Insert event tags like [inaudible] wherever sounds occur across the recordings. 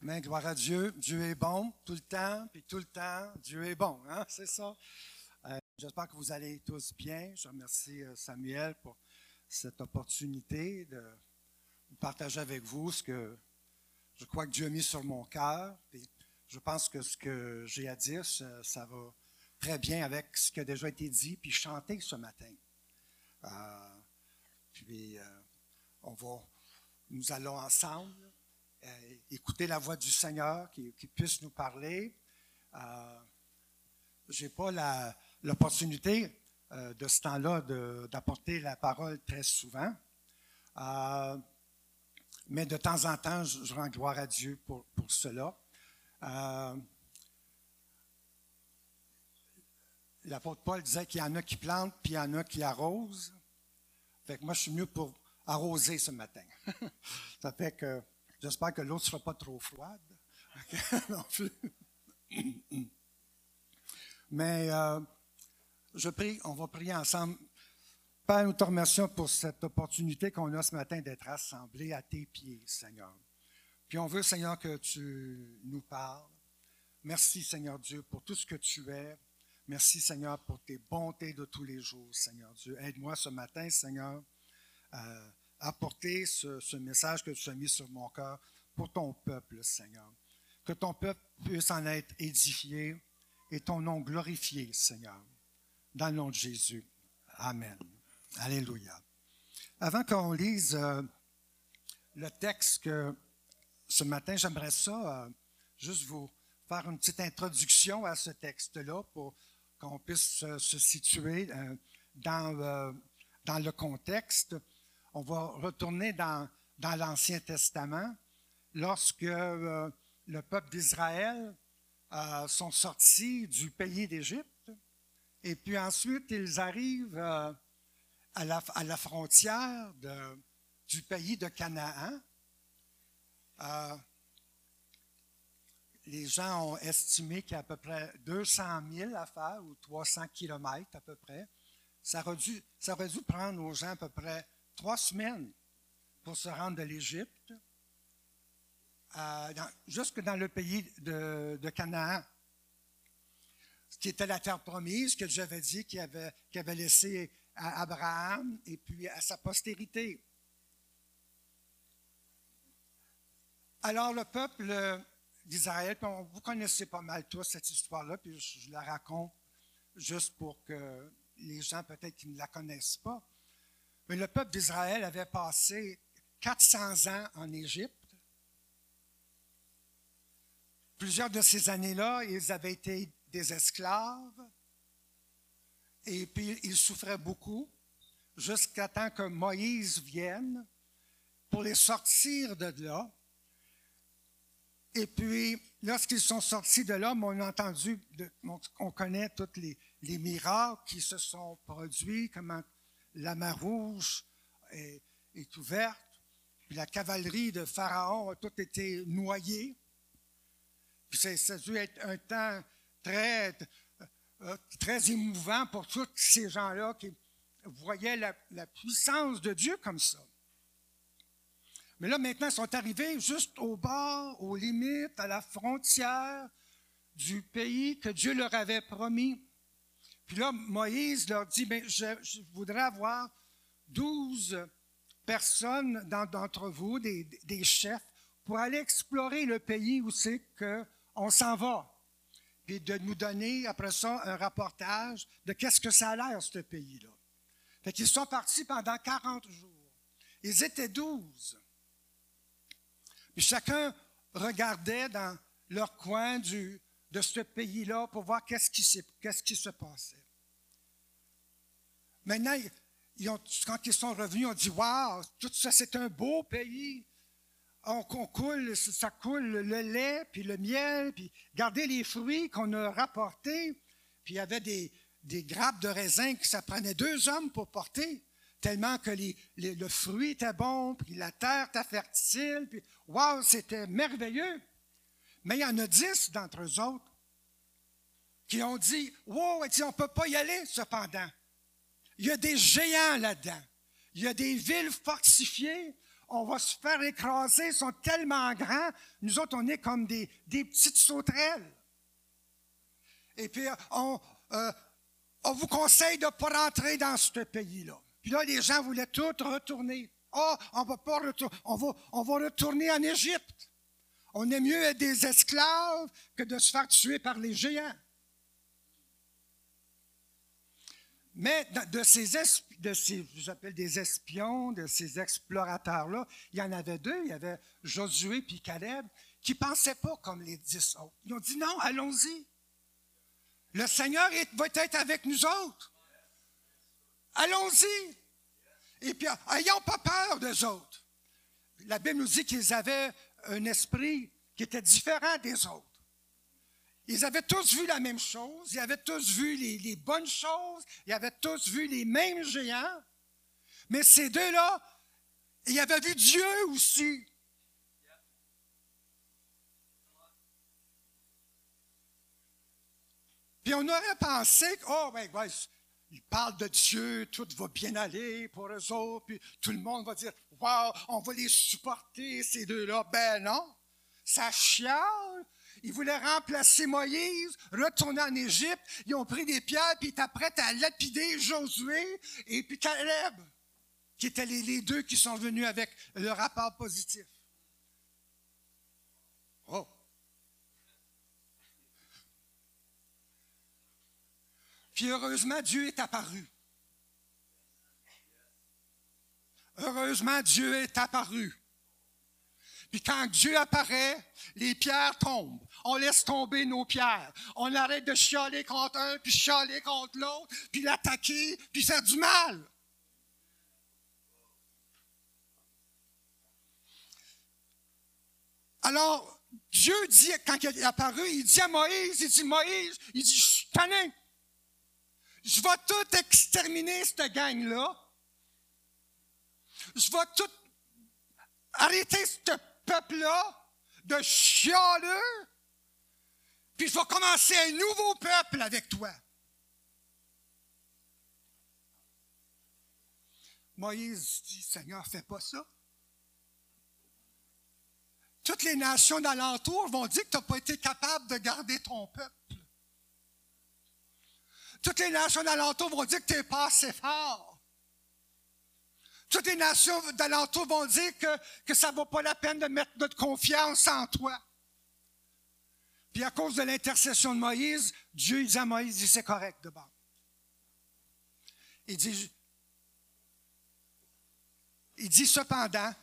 Mais gloire à Dieu, Dieu est bon tout le temps, puis tout le temps, Dieu est bon, hein? [laughs] c'est ça. Euh, j'espère que vous allez tous bien. Je remercie euh, Samuel pour cette opportunité de partager avec vous ce que je crois que Dieu a mis sur mon cœur. je pense que ce que j'ai à dire, ça, va très bien avec ce qui a déjà été dit, puis chanté ce matin. Euh, puis on va, nous allons ensemble euh, écouter la voix du Seigneur, qui, puisse nous parler. Euh, je n'ai pas l'opportunité euh, de ce temps-là d'apporter la parole très souvent. mais de temps en temps, je, rends gloire à Dieu pour, pour cela. L'apôtre Paul disait qu'il y en a qui plantent, puis il y en a qui arrosent. Fait que moi, je suis mieux pour arroser ce matin. [laughs] Ça fait que J'espère que l'eau ne sera pas trop froide. [laughs] non plus. Mais euh, je prie, on va prier ensemble. Père, nous te remercions pour cette opportunité qu'on a ce matin d'être rassemblés à tes pieds, Seigneur. Puis on veut, Seigneur, que tu nous parles. Merci, Seigneur Dieu, pour tout ce que tu es. Merci, Seigneur, pour tes bontés de tous les jours, Seigneur Dieu. Aide-moi ce matin, Seigneur, à apporter ce, message que tu as mis sur mon cœur pour ton peuple, Seigneur. Que ton peuple puisse en être édifié et ton nom glorifié, Seigneur. Dans le nom de Jésus. Amen. Alléluia. Avant qu'on lise euh, le texte que ce matin, j'aimerais ça euh, juste vous faire une petite introduction à ce texte-là pour qu'on puisse se situer euh, dans, dans le contexte on va retourner dans, l'Ancien Testament, lorsque euh, le peuple d'Israël euh, sont sortis du pays d'Égypte, et puis ensuite ils arrivent euh, à, la, frontière du pays de Canaan. les gens ont estimé qu'il y a à peu près 200 000 à faire, ou 300 kilomètres à peu près. Ça aurait, ça aurait dû prendre aux gens à peu près trois semaines pour se rendre de l'Égypte jusque dans le pays de, Canaan, ce qui était la terre promise que j'avais dit qu'il avait, avait laissé à Abraham et puis à sa postérité. Alors le peuple d'Israël, vous connaissez pas mal tous cette histoire-là, puis je la raconte juste pour que les gens peut-être qui ne la connaissent pas. Mais le peuple d'Israël avait passé 400 ans en Égypte. Plusieurs de ces années-là, ils avaient été des esclaves. Et puis, ils souffraient beaucoup jusqu'à temps que Moïse vienne pour les sortir de là. Et puis, lorsqu'ils sont sortis de là, on a entendu, on connaît tous les, les miracles qui se sont produits, comment la mer Rouge est, ouverte, puis la cavalerie de Pharaon a tout été noyée. Puis ça, a dû être un temps très, euh, très émouvant pour tous ces gens-là qui voyaient la, la, puissance de Dieu comme ça. Mais là, maintenant, ils sont arrivés juste au bord, aux limites, à la frontière du pays que Dieu leur avait promis. Puis là, Moïse leur dit, je, voudrais avoir douze personnes d'entre vous, des, chefs, pour aller explorer le pays où c'est qu'on s'en va. Puis de nous donner, après ça, un reportage de qu'est-ce que ça a l'air, ce pays-là. Fait qu'ils sont partis pendant 40 jours. Ils étaient douze. Puis chacun regardait dans leur coin du, de ce pays-là pour voir qu'est-ce qui, qui, se passait. Maintenant, quand ils sont revenus, on dit Waouh, tout ça, c'est un beau pays. On, coule, ça coule le lait, puis le miel, puis regardez les fruits qu'on a rapportés. Puis il y avait des, des grappes de raisin que ça prenait deux hommes pour porter, tellement que le fruit était bon, puis la terre était fertile, puis waouh, c'était merveilleux. Mais il y en a dix d'entre eux autres qui ont dit, wow, on ne peut pas y aller cependant. Il y a des géants là-dedans. Il y a des villes fortifiées. on va se faire écraser, ils sont tellement grands. Nous autres, on est comme des, petites sauterelles. Et puis, on, euh, vous conseille de ne pas rentrer dans ce pays-là. Puis là, les gens voulaient tous retourner. Ah, on va pas retourner. On va, on va retourner en Égypte. On est mieux être des esclaves que de se faire tuer par les géants. Mais de ces, de des espions, de ces explorateurs-là, il y en avait deux, il y avait Josué et Caleb, qui ne pensaient pas comme les dix autres. Ils ont dit non, allons-y. Le Seigneur va être avec nous autres. Allons-y. Et puis, ayons pas peur des autres. La Bible nous dit qu'ils avaient un esprit qui était différent des autres. Ils avaient tous vu la même chose, ils avaient tous vu les, bonnes choses, ils avaient tous vu les mêmes géants, mais ces deux-là, ils avaient vu Dieu aussi. Puis on aurait pensé que, oh, ben, ben, ils parlent de Dieu, tout va bien aller pour eux autres, puis tout le monde va dire, wow, on va les supporter, ces deux-là. Ben non, ça chiale, ils voulaient remplacer Moïse, retourner en Égypte. Ils ont pris des pierres, puis ils étaient prêts à lapider Josué et puis Caleb, qui étaient les, deux qui sont venus avec le rapport positif. Oh! Puis heureusement, Dieu est apparu. Heureusement, Dieu est apparu. Puis quand Dieu apparaît, les pierres tombent. On laisse tomber nos pierres. On arrête de chialer contre un, puis chialer contre l'autre, puis l'attaquer, puis faire du mal. Alors, Dieu dit, quand il est apparu, il dit à Moïse, il dit, Moïse, il dit, je suis. Je vais tout exterminer, cette gang-là. Je vais tout arrêter cette peuple-là de chialeux, puis je vais commencer un nouveau peuple avec toi. Moïse dit, Seigneur, fais pas ça. Toutes les nations d'alentour vont dire que tu n'as pas été capable de garder ton peuple. Toutes les nations d'alentour vont dire que tu n'es pas assez fort. Toutes les nations d'alentour vont dire que, que ça ne vaut pas la peine de mettre notre confiance en toi. Puis à cause de l'intercession de Moïse, Dieu dit à Moïse, c'est correct de bord. Il dit, il dit cependant,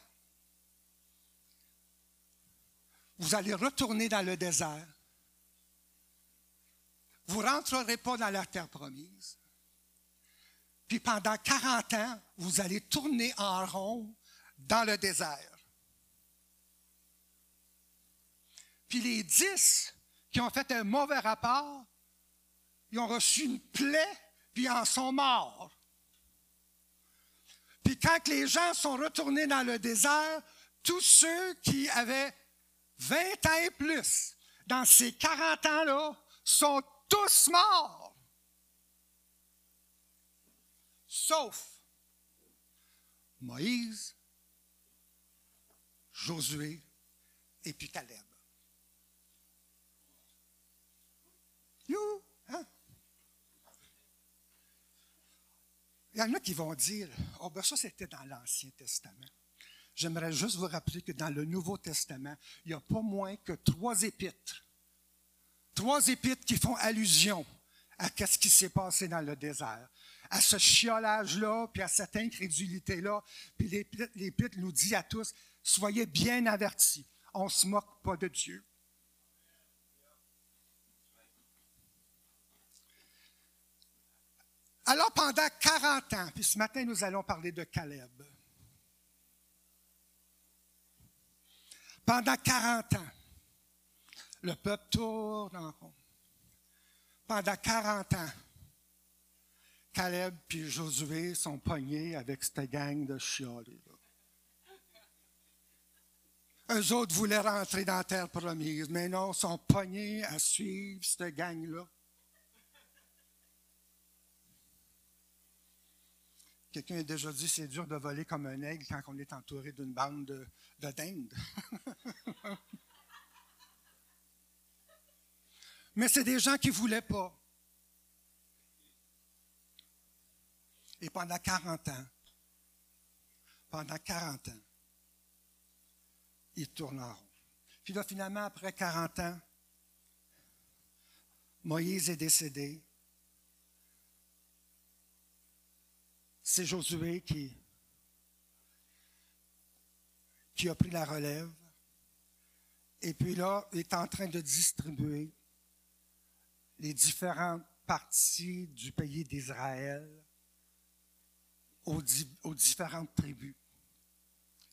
vous allez retourner dans le désert. Vous ne rentrerez pas dans la terre promise. Puis pendant 40 ans, vous allez tourner en rond dans le désert. Puis les dix qui ont fait un mauvais rapport, ils ont reçu une plaie, puis ils en sont morts. Puis quand les gens sont retournés dans le désert, tous ceux qui avaient 20 ans et plus, dans ces 40 ans-là, sont tous morts sauf Moïse, Josué et puis Caleb. Hein? Il y en a qui vont dire, oh ben ça c'était dans l'Ancien Testament. J'aimerais juste vous rappeler que dans le Nouveau Testament, il n'y a pas moins que trois épîtres. Trois épîtres qui font allusion à ce qui s'est passé dans le désert à ce chiolage-là, puis à cette incrédulité-là. Puis l'Épître nous dit à tous, soyez bien avertis, on ne se moque pas de Dieu. Alors pendant 40 ans, puis ce matin nous allons parler de Caleb. Pendant 40 ans, le peuple tourne en rond. Pendant 40 ans, Caleb et Josué sont pognés avec cette gang de chiolés. Eux autres voulaient rentrer dans la terre promise, mais non, sont pognés à suivre cette gang-là. Quelqu'un a déjà dit c'est dur de voler comme un aigle quand on est entouré d'une bande de, de dinde. [laughs] Mais c'est des gens qui ne voulaient pas. Et pendant 40 ans, pendant 40 ans, ils tournent en rond. Puis là, finalement, après 40 ans, Moïse est décédé. C'est Josué qui, a pris la relève. Et puis là, il est en train de distribuer les différentes parties du pays d'Israël aux, aux, différentes tribus.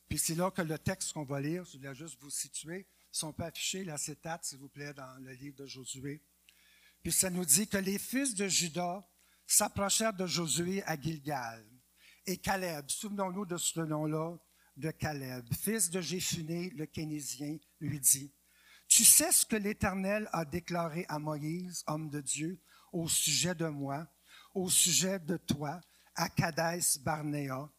Puis c'est là que le texte qu'on va lire, je voulais juste vous situer, si on peut afficher l'acétate, s'il vous plaît, dans le livre de Josué. Puis ça nous dit que les fils de Judas s'approchèrent de Josué à Gilgal. Et Caleb, souvenons-nous de ce nom-là, de Caleb, fils de Jéphuné, le Kénésien, lui dit, Tu sais ce que l'Éternel a déclaré à Moïse, homme de Dieu, au sujet de moi, au sujet de toi, à Kadès Barnéa.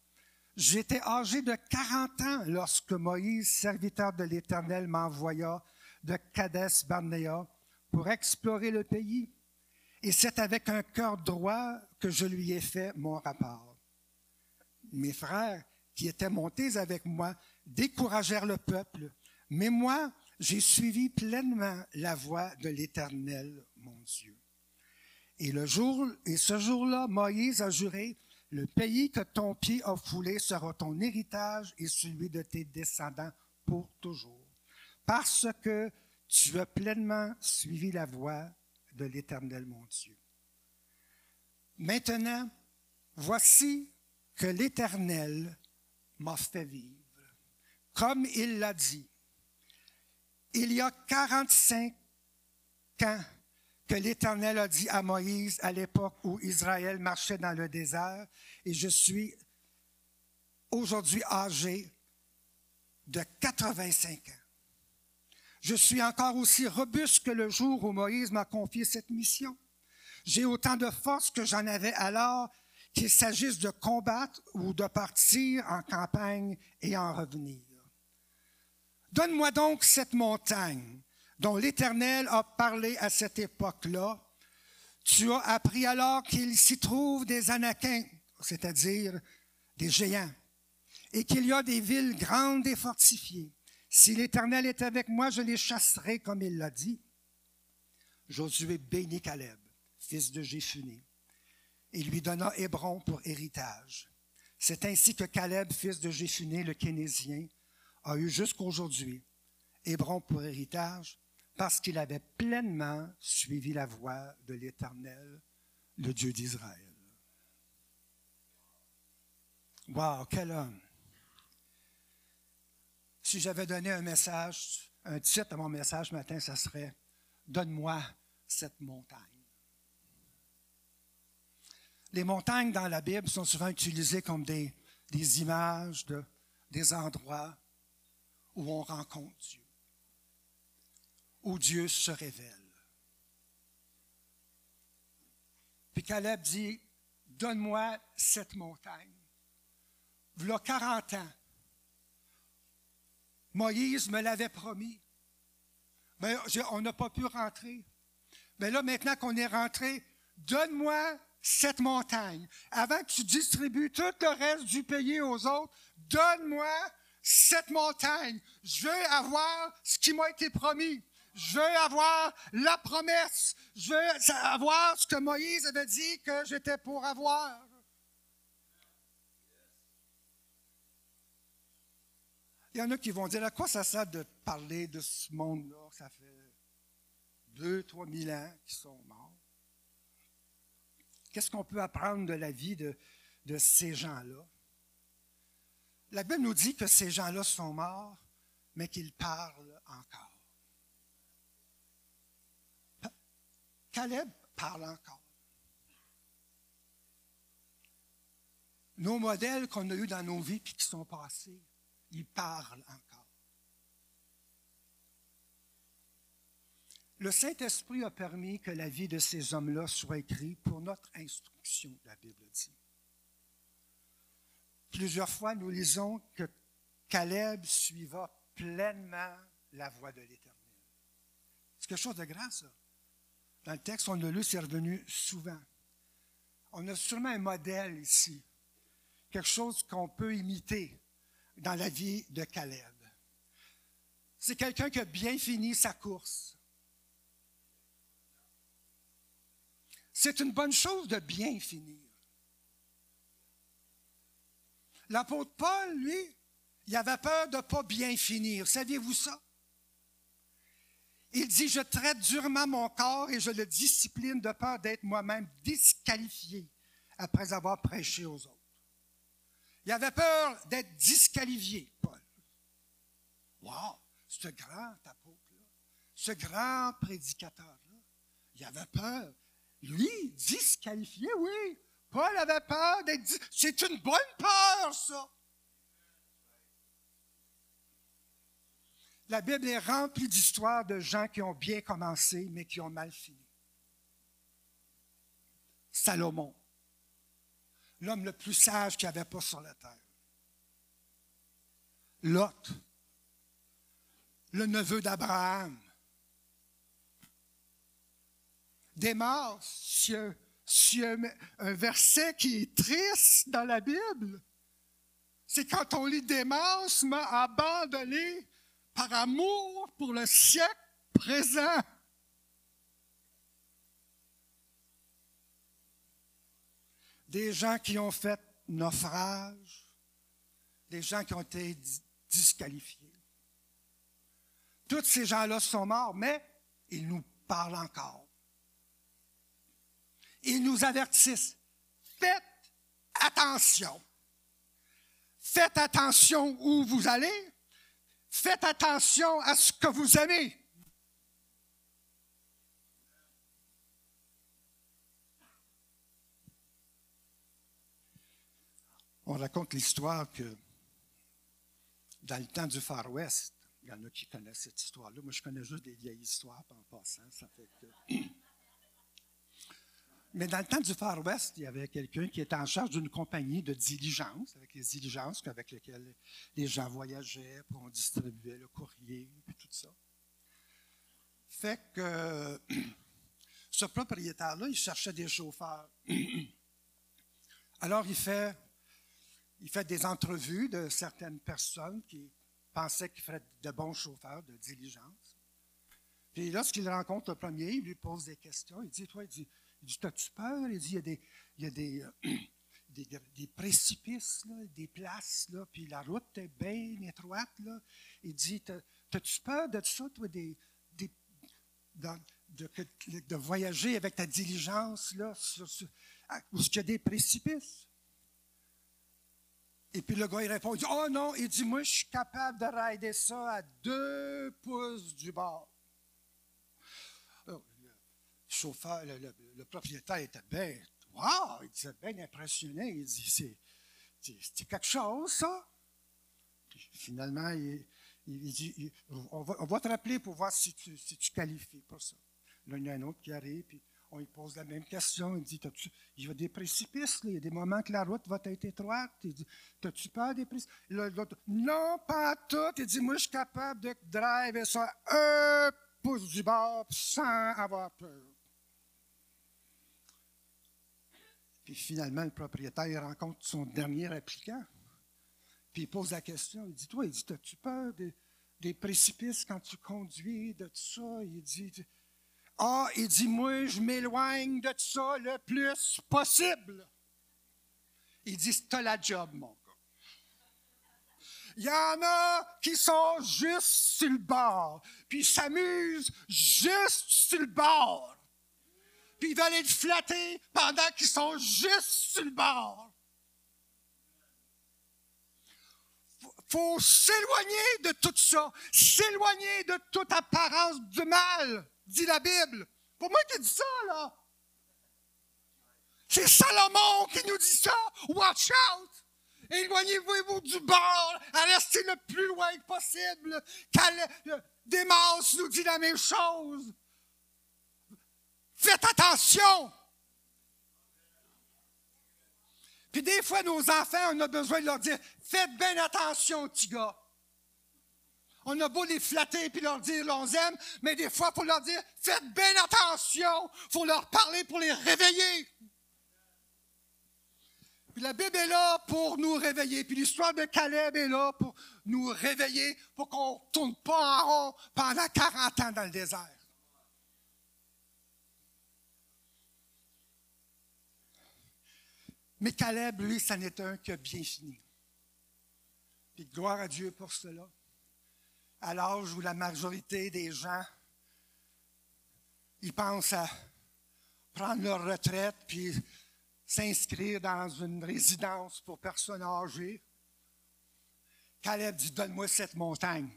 J'étais âgé de 40 ans lorsque Moïse, serviteur de l'Éternel, m'envoya de Kadès Barnéa pour explorer le pays. Et c'est avec un cœur droit que je lui ai fait mon rapport. Mes frères qui étaient montés avec moi découragèrent le peuple, mais moi, j'ai suivi pleinement la voie de l'Éternel, mon Dieu. Et le jour, et ce jour-là, Moïse a juré, le pays que ton pied a foulé sera ton héritage et celui de tes descendants pour toujours. Parce que tu as pleinement suivi la voie de l'Éternel, mon Dieu. Maintenant, voici que l'Éternel m'a fait vivre, comme il l'a dit. Il y a 45 ans que l'Éternel a dit à Moïse à l'époque où Israël marchait dans le désert, et je suis aujourd'hui âgé de 85 ans. Je suis encore aussi robuste que le jour où Moïse m'a confié cette mission. J'ai autant de force que j'en avais alors, qu'il s'agisse de combattre ou de partir en campagne et en revenir. Donne-moi donc cette montagne dont l'Éternel a parlé à cette époque-là. Tu as appris alors qu'il s'y trouve des Anaquins, c'est-à-dire des géants, et qu'il y a des villes grandes et fortifiées. Si l'Éternel est avec moi, je les chasserai comme il l'a dit. Josué bénit Caleb, fils de Jéphuné, et lui donna Hébron pour héritage. C'est ainsi que Caleb, fils de Jéphuné, le Kénésien, a eu jusqu'aujourd'hui Hébron pour héritage parce qu'il avait pleinement suivi la voie de l'Éternel, le Dieu d'Israël. Wow, quel homme! Si j'avais donné un message, un titre à mon message ce matin, ça serait Donne-moi cette montagne. Les montagnes dans la Bible sont souvent utilisées comme des, images de, des endroits où on rencontre Dieu, où Dieu se révèle. Puis Caleb dit, donne-moi cette montagne. A 40 ans, Moïse me l'avait promis. Mais on n'a pas pu rentrer. Mais là, maintenant qu'on est rentré, donne-moi cette montagne. Avant que tu distribues tout le reste du pays aux autres, donne-moi cette montagne. Je veux avoir ce qui m'a été promis. Je veux avoir la promesse. Je veux avoir ce que Moïse avait dit que j'étais pour avoir. Il y en a qui vont dire, à quoi ça sert de parler de ce monde-là? Ça fait deux, trois mille ans qu'ils sont morts. Qu'est-ce qu'on peut apprendre de la vie de, de ces gens-là? La Bible nous dit que ces gens-là sont morts, mais qu'ils parlent encore. Caleb parle encore. Nos modèles qu'on a eus dans nos vies et qui sont passés, il parle encore. Le Saint-Esprit a permis que la vie de ces hommes-là soit écrite pour notre instruction, la Bible dit. plusieurs fois, nous lisons que Caleb suiva pleinement la voie de l'Éternel. C'est quelque chose de grand, ça. Dans le texte, on a lu, c'est revenu souvent. On a sûrement un modèle ici, quelque chose qu'on peut imiter dans la vie de Caleb. C'est quelqu'un qui a bien fini sa course. C'est une bonne chose de bien finir. L'apôtre Paul, lui, il avait peur de ne pas bien finir. Saviez-vous ça? Il dit, je traite durement mon corps et je le discipline de peur d'être moi-même disqualifié après avoir prêché aux autres. Il avait peur d'être disqualifié, Paul. Wow, ce grand apôtre-là, ce grand prédicateur-là, il avait peur. Lui, disqualifié, oui. Paul avait peur d'être... C'est une bonne peur, ça. La Bible est remplie d'histoires de gens qui ont bien commencé, mais qui ont mal fini. Salomon, l'homme le plus sage qu'il n'y avait pas sur la terre. Lot, le neveu d'Abraham. Démas, c'est un verset qui est triste dans la Bible. C'est quand on lit Démas m'a abandonné par amour pour le siècle présent. Des gens qui ont fait naufrage, des gens qui ont été disqualifiés. Tous ces gens-là sont morts, mais ils nous parlent encore. Ils nous avertissent. Faites attention. Faites attention où vous allez. Faites attention à ce que vous aimez. On raconte l'histoire que dans le temps du Far West, il y en a qui connaissent cette histoire-là. Moi, je connais juste des vieilles histoires en passant. Ça fait que... [clears throat] Mais dans le temps du Far West, il y avait quelqu'un qui était en charge d'une compagnie de diligence, avec les diligences avec lesquelles les gens voyageaient, puis on distribuait le courrier, et tout ça. Fait que [clears throat] ce propriétaire-là, il cherchait des chauffeurs. [clears throat] Alors, il fait, il fait des entrevues de certaines personnes qui pensaient qu'il ferait de bons chauffeurs de diligence. Puis lorsqu'il rencontre le premier, il lui pose des questions. Il dit, toi, il dit, t'as-tu peur? Il dit, il y a des, il y a des, euh, [clears throat] précipices, des places, là, puis la route est bien étroite. Il dit, t'as-tu peur de ça, toi, des, de, voyager avec ta diligence, là, où il y a des précipices? Et puis le gars, il répond, il dit, oh non, il dit, moi, je suis capable de rider ça à deux pouces du bord chauffeur, le, propriétaire était bien, wow, il était bien impressionné. Il dit, c'est quelque chose, ça. finalement, il, dit, on, va, te rappeler pour voir si tu, si tu qualifies pour ça. Là, il y a un autre qui arrive, puis on lui pose la même question. Il dit, il y a des précipices, il y a des moments que la route va être étroite. Il dit, t'as-tu peur des précipices? non, pas tout. Il dit, moi, je suis capable de driver ça un pouce du bord sans avoir peur. Puis finalement, le propriétaire rencontre son dernier applicant. Puis il pose la question. Il dit Toi, il dit As-tu peur des, précipices quand tu conduis, de tout ça? Il dit Ah, il dit Moi, je m'éloigne de ça le plus possible. Il dit as la job, mon gars. Il y en a qui sont juste sur le bord, puis s'amusent juste sur le bord puis ils veulent être flattés pendant qu'ils sont juste sur le bord. faut s'éloigner de tout ça, s'éloigner de toute apparence du mal, dit la Bible. Pour moi qui dis ça, là. C'est Salomon qui nous dit ça. Watch out! Éloignez-vous du bord, à rester le plus loin possible. Démas nous dit la même chose. Faites attention. Puis des fois, nos enfants, on a besoin de leur dire Faites bien attention, petit gars. On a beau les flatter puis leur dire l'on aime, mais des fois, il faut leur dire Faites bien attention. Il faut leur parler pour les réveiller. Puis la Bible est là pour nous réveiller. Puis l'histoire de Caleb est là pour nous réveiller, pour qu'on ne tourne pas en rond pendant 40 ans dans le désert. Mais Caleb, lui, ça n'est un que bien fini. Puis gloire à Dieu pour cela. À l'âge où la majorité des gens, ils pensent à prendre leur retraite, puis s'inscrire dans une résidence pour personnes âgées. Caleb dit, donne-moi cette montagne.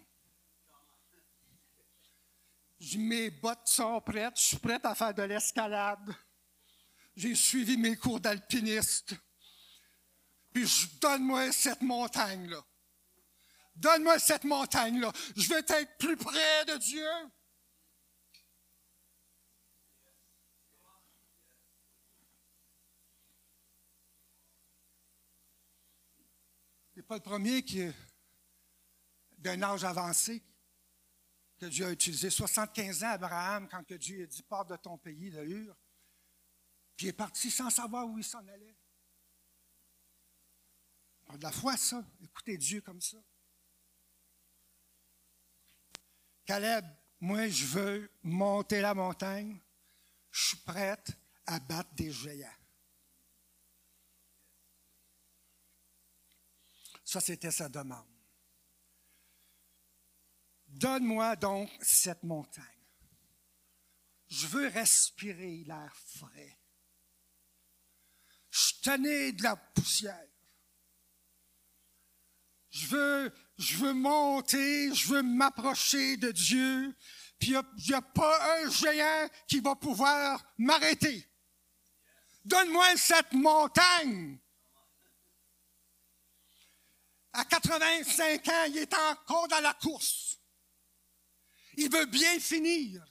Mes bottes sont prêtes, je suis prête à faire de l'escalade. J'ai suivi mes cours d'alpiniste. Puis donne-moi cette montagne-là. Donne-moi cette montagne-là. Je veux être plus près de Dieu. pas le premier qui est d'un âge avancé que Dieu a utilisé. 75 ans, Abraham, quand que Dieu a dit Pars de ton pays, de Hur. Puis il est parti sans savoir où il s'en allait. de la foi, ça. Écoutez Dieu comme ça. Caleb, moi, je veux monter la montagne. Je suis prête à battre des géants. Ça, c'était sa demande. Donne-moi donc cette montagne. Je veux respirer l'air frais. Je tenais de la poussière. Je veux, monter, je veux m'approcher de Dieu, puis il n'y a, pas un géant qui va pouvoir m'arrêter. Donne-moi cette montagne à 85 ans, il est encore dans la course. Il veut bien finir.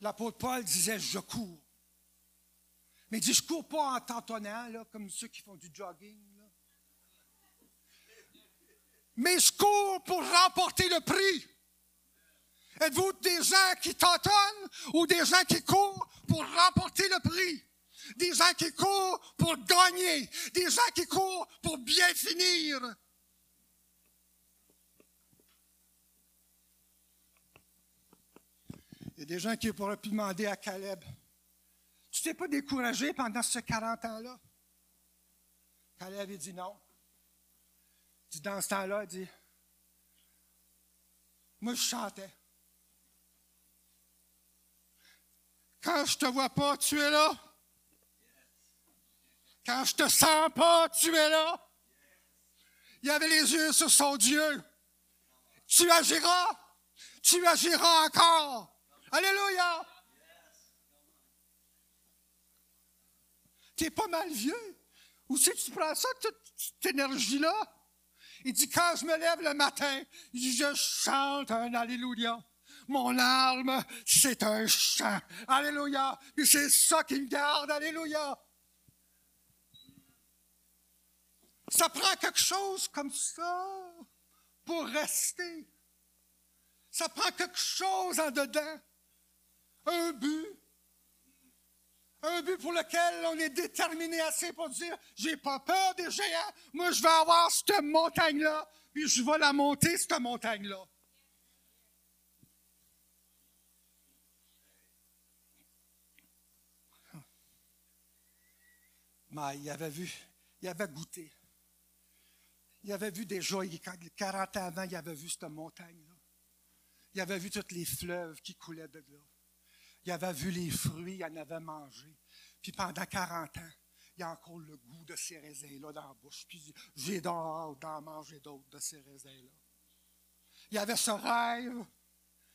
L'apôtre Paul disait, je cours. Mais il dit, je cours pas en tantonnant, comme ceux qui font du jogging. Mais je cours pour remporter le prix. Êtes-vous des gens qui tâtonnent ou des gens qui courent pour remporter le prix? des gens qui courent pour gagner, des gens qui courent pour bien finir. Il y a des gens qui pourraient pu demander à Caleb, tu t'es pas découragé pendant ce 40 ans-là? Caleb, il dit non. Dit, dans ce temps-là, dit, moi, je chantais. Quand je te vois pas, tu es là. Quand je te sens pas, tu es là. Il avait les yeux sur son Dieu. Tu agiras. Tu agiras encore. Alléluia. Tu es pas mal vieux. C'est que tu prends ça, toute cette énergie-là? Il dit, quand je me lève le matin, je chante un Alléluia. Mon arme, c'est un chant. Alléluia. Et c'est ça qui me garde. Alléluia. Ça prend quelque chose comme ça pour rester. Ça prend quelque chose en dedans. Un but. Un but pour lequel on est déterminé assez pour dire, j'ai pas peur des géants. Moi, je vais avoir cette montagne-là, puis je vais la monter, cette montagne-là. Mais il avait vu, il avait goûté. Il avait vu déjà, 40 ans avant, il avait vu cette montagne-là. Il avait vu tous les fleuves qui coulaient de là. Il avait vu les fruits, il en avait mangé. Puis pendant 40 ans, il a encore le goût de ces raisins-là dans la bouche. Puis j'ai d'en manger d'autres de ces raisins-là. Il avait ce rêve,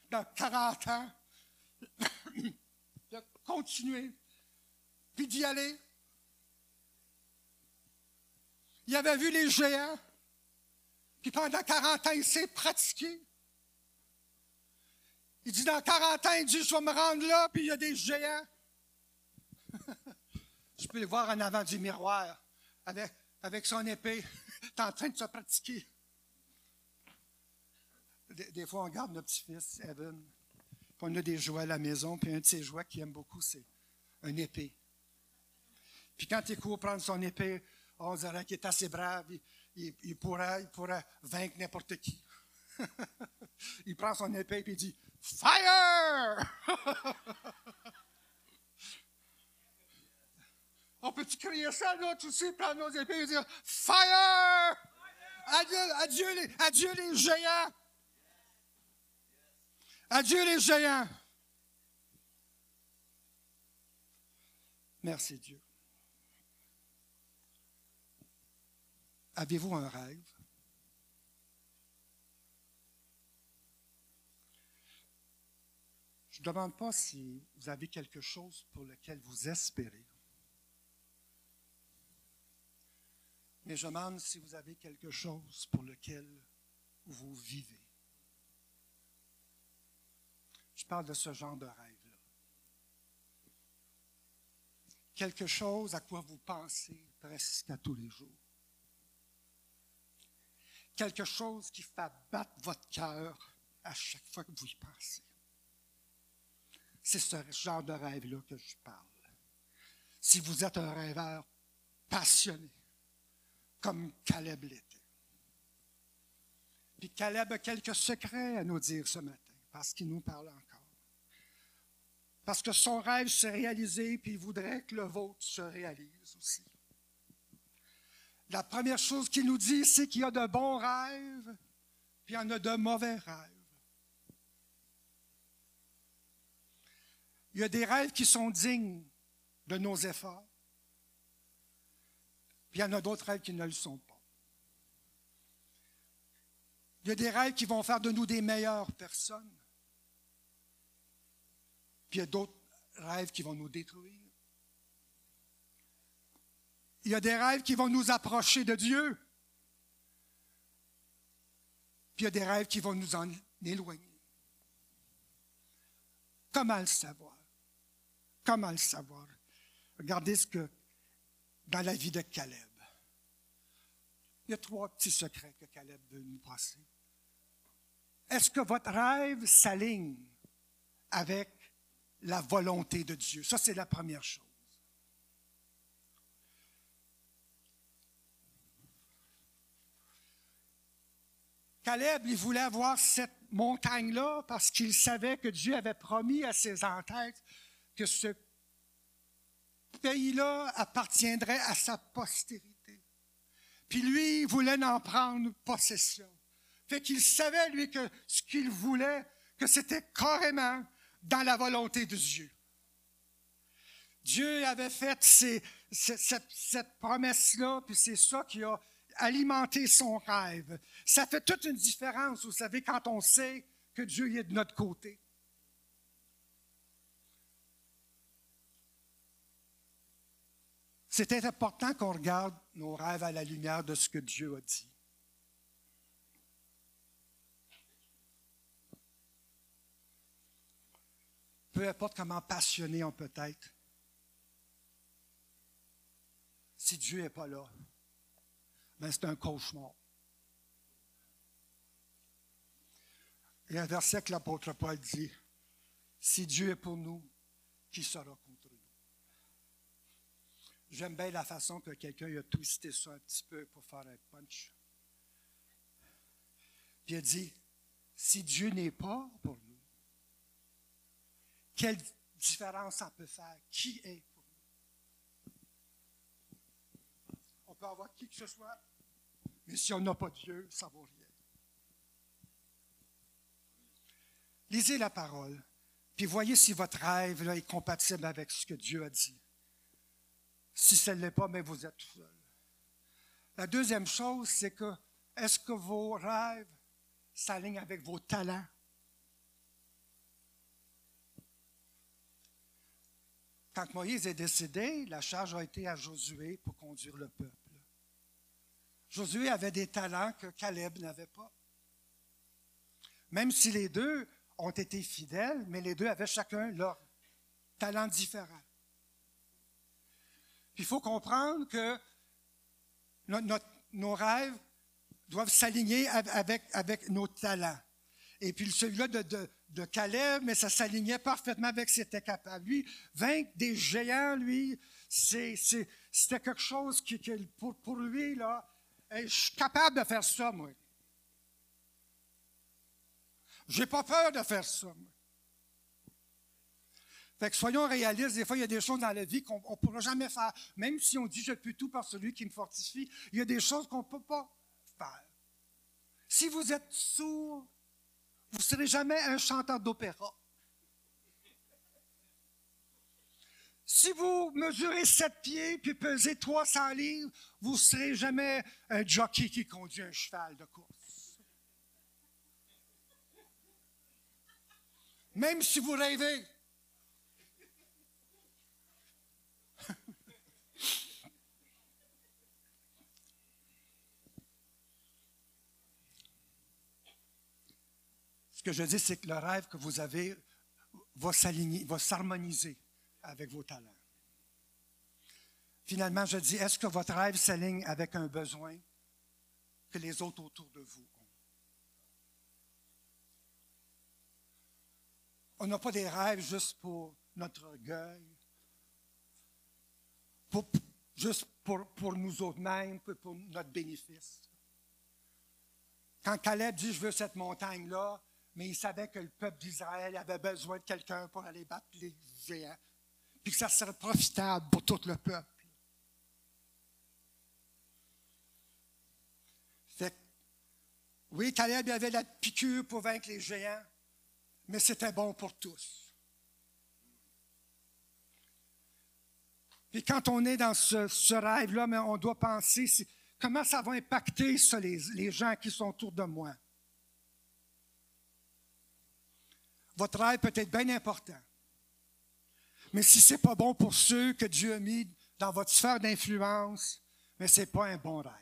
dans 40 ans, [coughs] de continuer, puis d'y aller. Il avait vu les géants. Puis pendant 40 ans, il s'est pratiqué. Il dit dans 40 ans, il dit, je vais me rendre là, puis il y a des géants. [laughs] Je peux le voir en avant du miroir avec, avec son épée, [laughs] est en train de se pratiquer. Des, fois, on garde notre petit-fils, Evan, on a des jouets à la maison, puis un de ses jouets qu'il aime beaucoup, c'est une épée. Puis quand il court prendre son épée, on dirait qu'il est assez brave, il, pourrait, il pourrait vaincre n'importe qui. [laughs] il prend son épée et il dit Fire! [laughs] On peut-tu crier ça, là, tout aussi, prendre nos épées et dire Fire! Adieu, adieu, les, adieu les géants! Adieu les géants! Merci Dieu. Avez-vous un rêve? Je ne demande pas si vous avez quelque chose pour lequel vous espérez. Mais je demande si vous avez quelque chose pour lequel vous vivez. Je parle de ce genre de rêve-là. Quelque chose à quoi vous pensez presque à tous les jours. Quelque chose qui fait battre votre cœur à chaque fois que vous y pensez. C'est ce genre de rêve-là que je parle. Si vous êtes un rêveur passionné, comme Caleb l'était. Puis Caleb a quelques secrets à nous dire ce matin, parce qu'il nous parle encore. Parce que son rêve s'est réalisé, puis il voudrait que le vôtre se réalise aussi. La première chose qu'il nous dit, c'est qu'il y a de bons rêves, puis il y en a de mauvais rêves. Il y a des rêves qui sont dignes de nos efforts, il y en a d'autres rêves qui ne le sont pas. Il y a des rêves qui vont faire de nous des meilleures personnes. Puis il y a d'autres rêves qui vont nous détruire. Il y a des rêves qui vont nous approcher de Dieu. Puis il y a des rêves qui vont nous en éloigner. Comment le savoir? Comment le savoir? Regardez ce que dans la vie de Caleb. Il y a trois petits secrets que Caleb veut nous passer. Est-ce que votre rêve s'aligne avec la volonté de Dieu? Ça, c'est la première chose. Caleb, il voulait avoir cette montagne-là parce qu'il savait que Dieu avait promis à ses ancêtres que ce pays-là appartiendrait à sa postérité. Puis lui, il voulait en prendre possession. Fait qu'il savait, lui, que ce qu'il voulait, que c'était carrément dans la volonté de Dieu. Dieu avait fait cette, cette promesse-là, puis c'est ça qui a alimenté son rêve. Ça fait toute une différence, vous savez, quand on sait que Dieu est de notre côté. C'était important qu'on regarde nos rêves à la lumière de ce que Dieu a dit. Peu importe comment passionné on peut être, si Dieu n'est pas là, ben c'est un cauchemar. Il y a un verset que l'apôtre Paul dit, si Dieu est pour nous, qui sera contre? J'aime bien la façon que quelqu'un a twisté ça un petit peu pour faire un punch. Puis il a dit, si Dieu n'est pas pour nous, quelle différence ça peut faire? Qui est pour nous? On peut avoir qui que ce soit, mais si on n'a pas Dieu, ça ne vaut rien. Lisez la parole, puis voyez si votre rêve est compatible avec ce que Dieu a dit. Si ce ne l'est pas, mais vous êtes seul. La deuxième chose, c'est que est-ce que vos rêves s'alignent avec vos talents? Quand Moïse est décédé, la charge a été à Josué pour conduire le peuple. Josué avait des talents que Caleb n'avait pas. Même si les deux ont été fidèles, mais les deux avaient chacun leur talent différent. Puis il faut comprendre que nos rêves doivent s'aligner avec, avec nos talents. Et puis celui-là de, de, de, Caleb, mais ça s'alignait parfaitement avec ce qu'il était capable. Lui, vaincre des géants, lui, c'était quelque chose qui, pour, pour lui, là, je suis capable de faire ça, moi. J'ai pas peur de faire ça. Moi. Fait que soyons réalistes, des fois, il y a des choses dans la vie qu'on ne pourra jamais faire. Même si on dit je peux tout par celui qui me fortifie, il y a des choses qu'on ne peut pas faire. Si vous êtes sourd, vous ne serez jamais un chanteur d'opéra. Si vous mesurez sept pieds puis pesez 300 livres, vous ne serez jamais un jockey qui conduit un cheval de course. Même si vous rêvez. Que je dis, c'est que le rêve que vous avez va s'aligner, va s'harmoniser avec vos talents. Finalement, je dis, est-ce que votre rêve s'aligne avec un besoin que les autres autour de vous ont? On n'a pas des rêves juste pour notre orgueil, juste pour, pour nous autres-mêmes, pour notre bénéfice. Quand Caleb dit, je veux cette montagne-là, mais il savait que le peuple d'Israël avait besoin de quelqu'un pour aller battre les géants puis que ça serait profitable pour tout le peuple. Fait oui, Caleb avait la piqûre pour vaincre les géants, mais c'était bon pour tous. Puis quand on est dans ce, rêve-là, on doit penser comment ça va impacter les gens qui sont autour de moi? Votre rêve peut être bien important. Mais si ce n'est pas bon pour ceux que Dieu a mis dans votre sphère d'influence, mais ce n'est pas un bon rêve.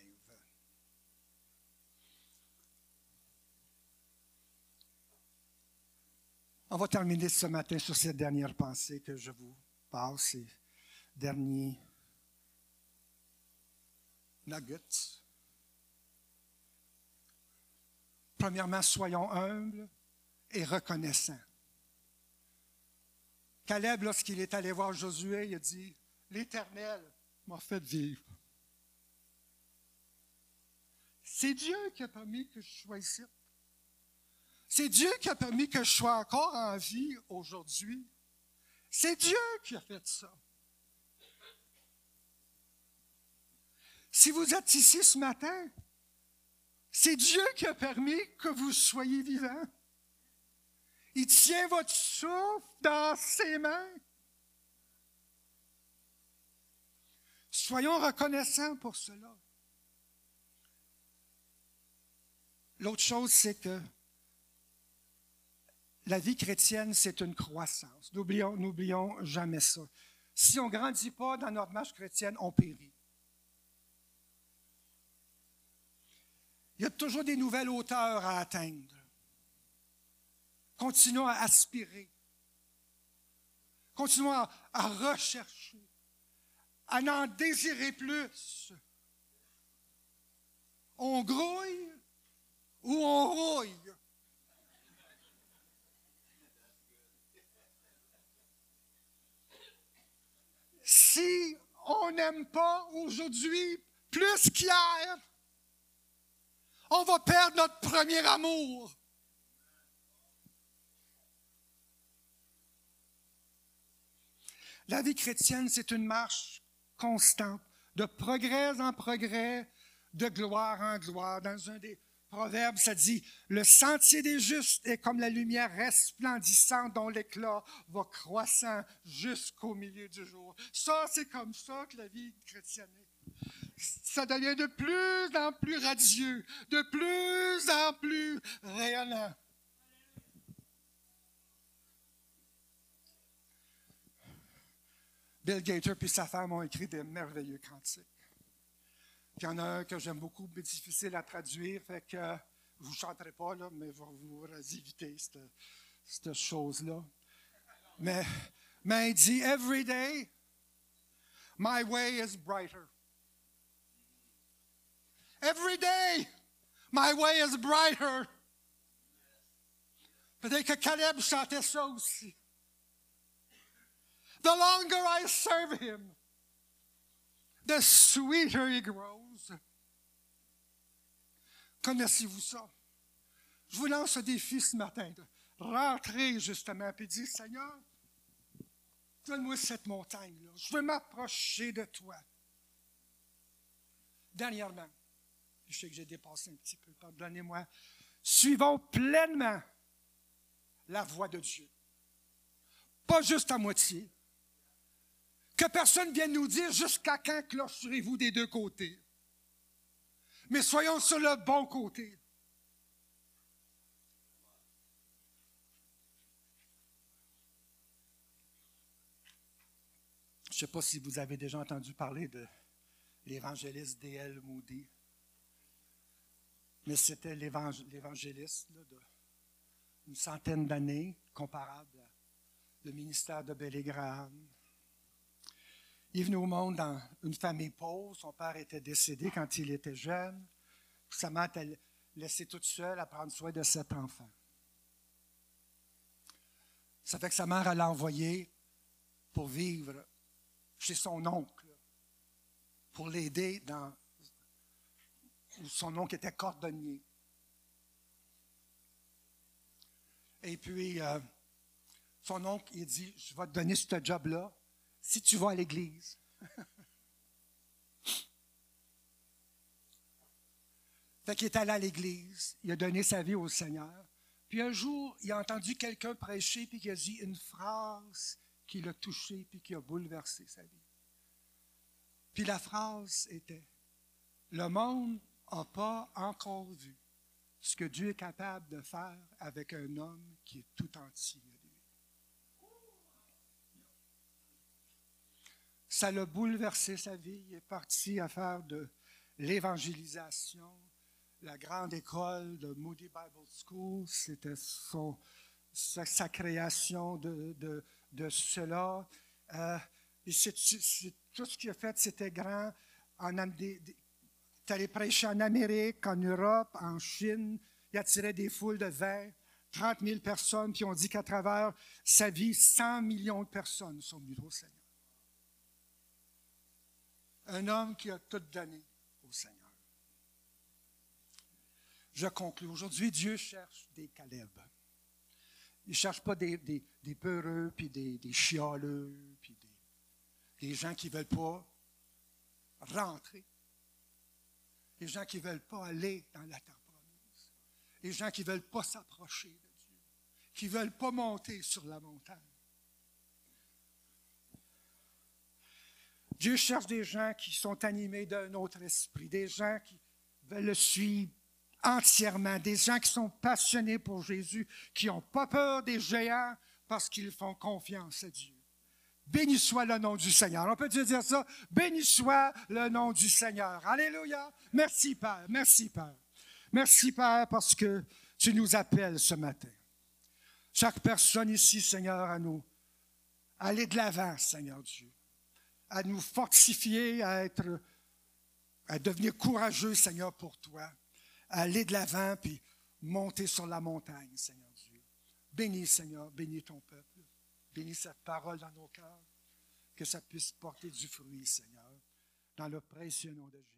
On va terminer ce matin sur cette dernière pensée que je vous passe, ces derniers nuggets. Premièrement, soyons humbles et reconnaissants. Caleb, lorsqu'il est allé voir Josué, il a dit, l'Éternel m'a fait vivre. C'est Dieu qui a permis que je sois ici. C'est Dieu qui a permis que je sois encore en vie aujourd'hui. C'est Dieu qui a fait ça. Si vous êtes ici ce matin, c'est Dieu qui a permis que vous soyez vivant. Il tient votre souffle dans ses mains. Soyons reconnaissants pour cela. L'autre chose, c'est que la vie chrétienne, c'est une croissance. N'oublions, jamais ça. Si on ne grandit pas dans notre marche chrétienne, on périt. Il y a toujours des nouvelles hauteurs à atteindre. Continuons à aspirer. Continuons à, rechercher, à en désirer plus. On grouille ou on rouille? Si on n'aime pas aujourd'hui plus qu'hier, on va perdre notre premier amour. La vie chrétienne, c'est une marche constante, de progrès en progrès, de gloire en gloire. Dans un des proverbes, ça dit, le sentier des justes est comme la lumière resplendissante dont l'éclat va croissant jusqu'au milieu du jour. Ça, c'est comme ça que la vie chrétienne est ça devient de plus en plus radieux, de plus en plus rayonnant. Bill Gator et sa femme ont écrit des merveilleux cantiques. Il y en a un que j'aime beaucoup, mais difficile à traduire, fait que vous ne chanterez pas, là, mais vous, vous cette, cette chose-là. Mais, mais il dit Every day, My way is brighter. Every day, my way is brighter. Peut-être que Caleb chantait ça aussi. The longer I serve him, the sweeter he grows. Connaissez-vous ça? Je vous lance un défi ce matin de rentrer justement et dire Seigneur, donne-moi cette montagne-là. Je veux m'approcher de toi. Dernièrement, je sais que j'ai dépassé un petit peu, pardonnez-moi. Suivons pleinement la voix de Dieu. Pas juste à moitié. Que personne vienne nous dire jusqu'à quand clocherez-vous des deux côtés. Mais soyons sur le bon côté. Je ne sais pas si vous avez déjà entendu parler de l'évangéliste D.L. Moody. Mais c'était l'évangéliste d'une centaine d'années, comparable au ministère de Billy Graham. Il est venu au monde dans une famille pauvre. Son père était décédé quand il était jeune. Sa mère était laissée toute seule à prendre soin de sept enfants. Ça fait que sa mère l'a envoyé pour vivre chez son oncle, pour l'aider dans son oncle était cordonnier. Et puis, euh, son oncle, il dit, je vais te donner ce job-là si tu vas à l'église. fait qu'il est allé à l'église, il a donné sa vie au Seigneur. Puis un jour, il a entendu quelqu'un prêcher, puis il a dit une phrase qui l'a touché, puis qui a bouleversé sa vie. Puis la phrase était, le monde n'a pas encore vu ce que Dieu est capable de faire avec un homme qui est tout entier à lui. Ça l'a bouleversé sa vie. Il est parti à faire de l'évangélisation. La grande école de Moody Bible School, c'était sa, création de, de, cela. Euh, et tout ce qu'il a fait, c'était grand. En, des, prêcher en Amérique, en Europe, en Chine. Il attirait des foules de 20, 30 000 personnes, puis on dit qu'à travers sa vie, 100 millions de personnes sont venues au Seigneur. Un homme qui a tout donné au Seigneur. Je conclue. Aujourd'hui, Dieu cherche des Caleb. Il ne cherche pas des, peureux, puis des, des chialeux, puis des, des gens qui ne veulent pas rentrer les gens qui ne veulent pas aller dans la terre promise, les gens qui ne veulent pas s'approcher de Dieu, qui ne veulent pas monter sur la montagne. Dieu cherche des gens qui sont animés d'un autre esprit, des gens qui veulent le suivre entièrement, des gens qui sont passionnés pour Jésus, qui n'ont pas peur des géants parce qu'ils font confiance à Dieu. Béni soit le nom du Seigneur. On peut dire ça? Béni soit le nom du Seigneur. Alléluia. Merci, Père. Merci, Père. Merci, Père, parce que tu nous appelles ce matin. Chaque personne ici, Seigneur, à nous aller de l'avant, Seigneur Dieu. À nous fortifier, à être, à devenir courageux, Seigneur, pour toi. À aller de l'avant, puis monter sur la montagne, Seigneur Dieu. Bénis, Seigneur, bénis ton peuple. Bénis cette parole dans nos cœurs, que ça puisse porter du fruit, Seigneur, dans le précieux nom de Jésus.